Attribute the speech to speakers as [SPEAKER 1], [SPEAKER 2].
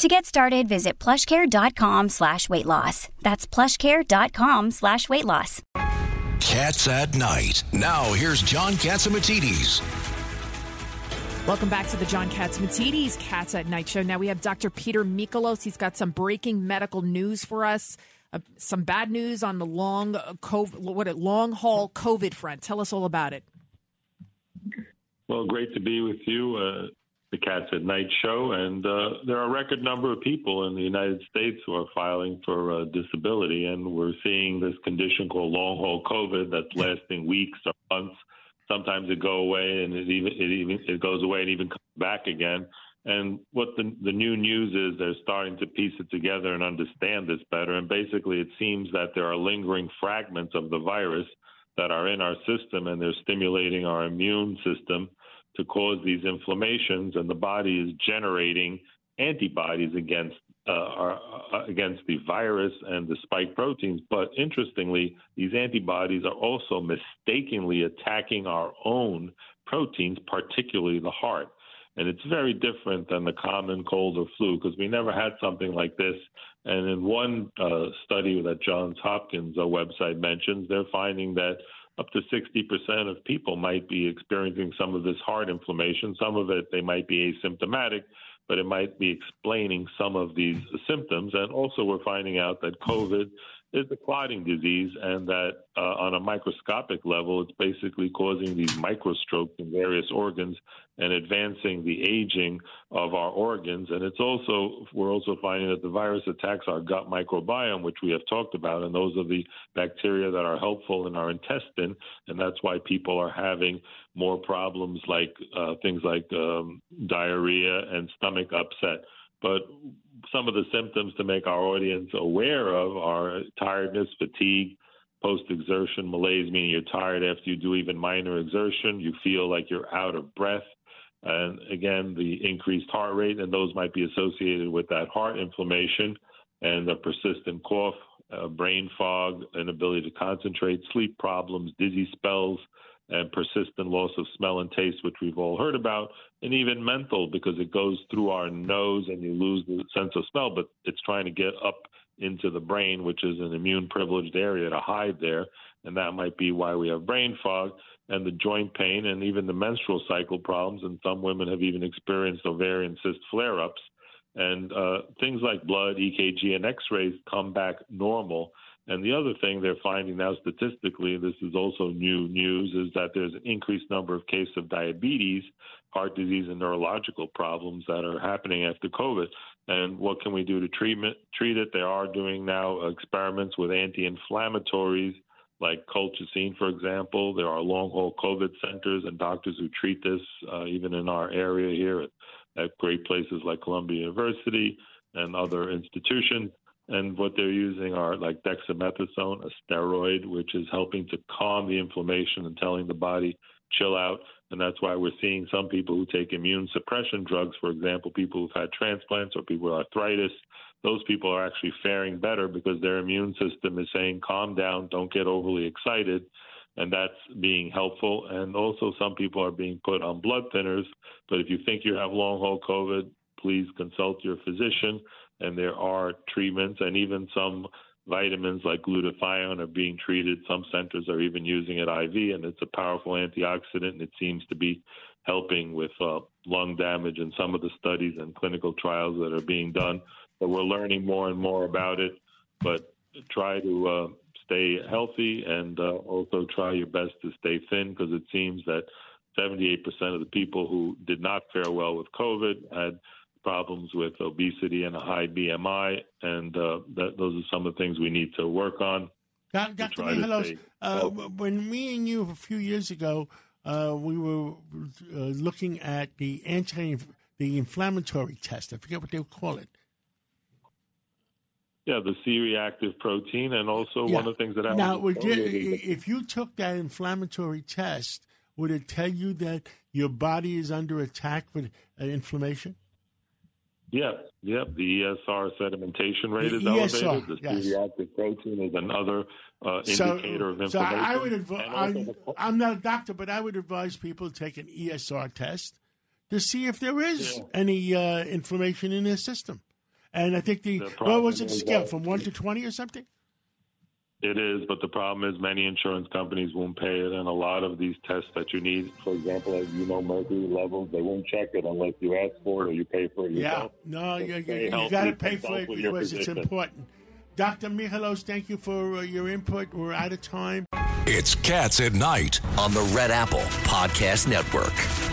[SPEAKER 1] To get started, visit plushcare.com slash weight loss. That's plushcare.com slash weight loss.
[SPEAKER 2] Cats at Night. Now, here's John Catsimatidis.
[SPEAKER 3] Welcome back to the John Catsimatidis Cats at Night show. Now we have Dr. Peter Michalos. He's got some breaking medical news for us. Uh, some bad news on the long uh, COVID, what a long haul COVID front. Tell us all about it.
[SPEAKER 4] Well, great to be with you. Uh, the Cats at Night show, and uh, there are a record number of people in the United States who are filing for uh, disability, and we're seeing this condition called long haul COVID that's lasting weeks or months. Sometimes it go away, and it even it even it goes away and even comes back again. And what the the new news is, they're starting to piece it together and understand this better. And basically, it seems that there are lingering fragments of the virus that are in our system, and they're stimulating our immune system to cause these inflammations, and the body is generating antibodies against uh, uh, against the virus and the spike proteins. But interestingly, these antibodies are also mistakenly attacking our own proteins, particularly the heart. And it's very different than the common cold or flu because we never had something like this. And in one uh, study that Johns Hopkins website mentions, they're finding that up to 60% of people might be experiencing some of this heart inflammation. Some of it, they might be asymptomatic, but it might be explaining some of these symptoms. And also, we're finding out that COVID is a clotting disease, and that uh, on a microscopic level, it's basically causing these microstrokes in various organs and advancing the aging of our organs. And it's also we're also finding that the virus attacks our gut microbiome, which we have talked about, and those are the bacteria that are helpful in our intestine, and that's why people are having more problems like uh, things like um, diarrhea and stomach upset. But some of the symptoms to make our audience aware of are tiredness, fatigue, post exertion malaise, meaning you're tired after you do even minor exertion. You feel like you're out of breath. And again, the increased heart rate, and those might be associated with that heart inflammation and the persistent cough, uh, brain fog, inability to concentrate, sleep problems, dizzy spells, and persistent loss of smell and taste, which we've all heard about, and even mental because it goes through our nose and you lose the sense of smell, but it's trying to get up into the brain, which is an immune privileged area to hide there. And that might be why we have brain fog and the joint pain and even the menstrual cycle problems. And some women have even experienced ovarian cyst flare ups. And uh, things like blood, EKG, and x rays come back normal. And the other thing they're finding now statistically, this is also new news, is that there's an increased number of cases of diabetes, heart disease, and neurological problems that are happening after COVID. And what can we do to treatment, treat it? They are doing now experiments with anti-inflammatories like colchicine, for example. There are long haul COVID centers and doctors who treat this, uh, even in our area here at, at great places like Columbia University and other institutions. And what they're using are like dexamethasone, a steroid, which is helping to calm the inflammation and telling the body, chill out. And that's why we're seeing some people who take immune suppression drugs, for example, people who've had transplants or people with arthritis, those people are actually faring better because their immune system is saying, calm down, don't get overly excited. And that's being helpful. And also, some people are being put on blood thinners. But if you think you have long haul COVID, please consult your physician and there are treatments, and even some vitamins like glutathione are being treated. Some centers are even using it IV, and it's a powerful antioxidant, and it seems to be helping with uh, lung damage in some of the studies and clinical trials that are being done. But we're learning more and more about it, but try to uh, stay healthy and uh, also try your best to stay thin because it seems that 78% of the people who did not fare well with COVID had problems with obesity and a high BMI, and uh, that, those are some of the things we need to work on.
[SPEAKER 5] Dr. Michalos, uh, when me and you a few years ago, uh, we were uh, looking at the anti the inflammatory test. I forget what they call it.
[SPEAKER 4] Yeah, the C-reactive protein, and also
[SPEAKER 5] yeah.
[SPEAKER 4] one of the things that happens.
[SPEAKER 5] Now, if you took that inflammatory test, would it tell you that your body is under attack with uh, inflammation?
[SPEAKER 4] Yep, yep. The ESR sedimentation rate is ESR, elevated. The yes. C-reactive protein is another uh,
[SPEAKER 5] so,
[SPEAKER 4] indicator of inflammation.
[SPEAKER 5] So I would advise. I'm, I'm, not a doctor, but I would advise people to take an ESR test to see if there is yeah. any uh, inflammation in their system. And I think the, the what was it scale from one to twenty or something?
[SPEAKER 4] It is, but the problem is many insurance companies won't pay it, and a lot of these tests that you need, for example, as you know, mercury levels, they won't check it unless you ask for it or you pay for it yourself.
[SPEAKER 5] Yeah, no, so you, you, you got to pay for it because it's important. Dr. Michalos, thank you for uh, your input. We're out of time.
[SPEAKER 2] It's Cats at Night
[SPEAKER 6] on the Red Apple Podcast Network.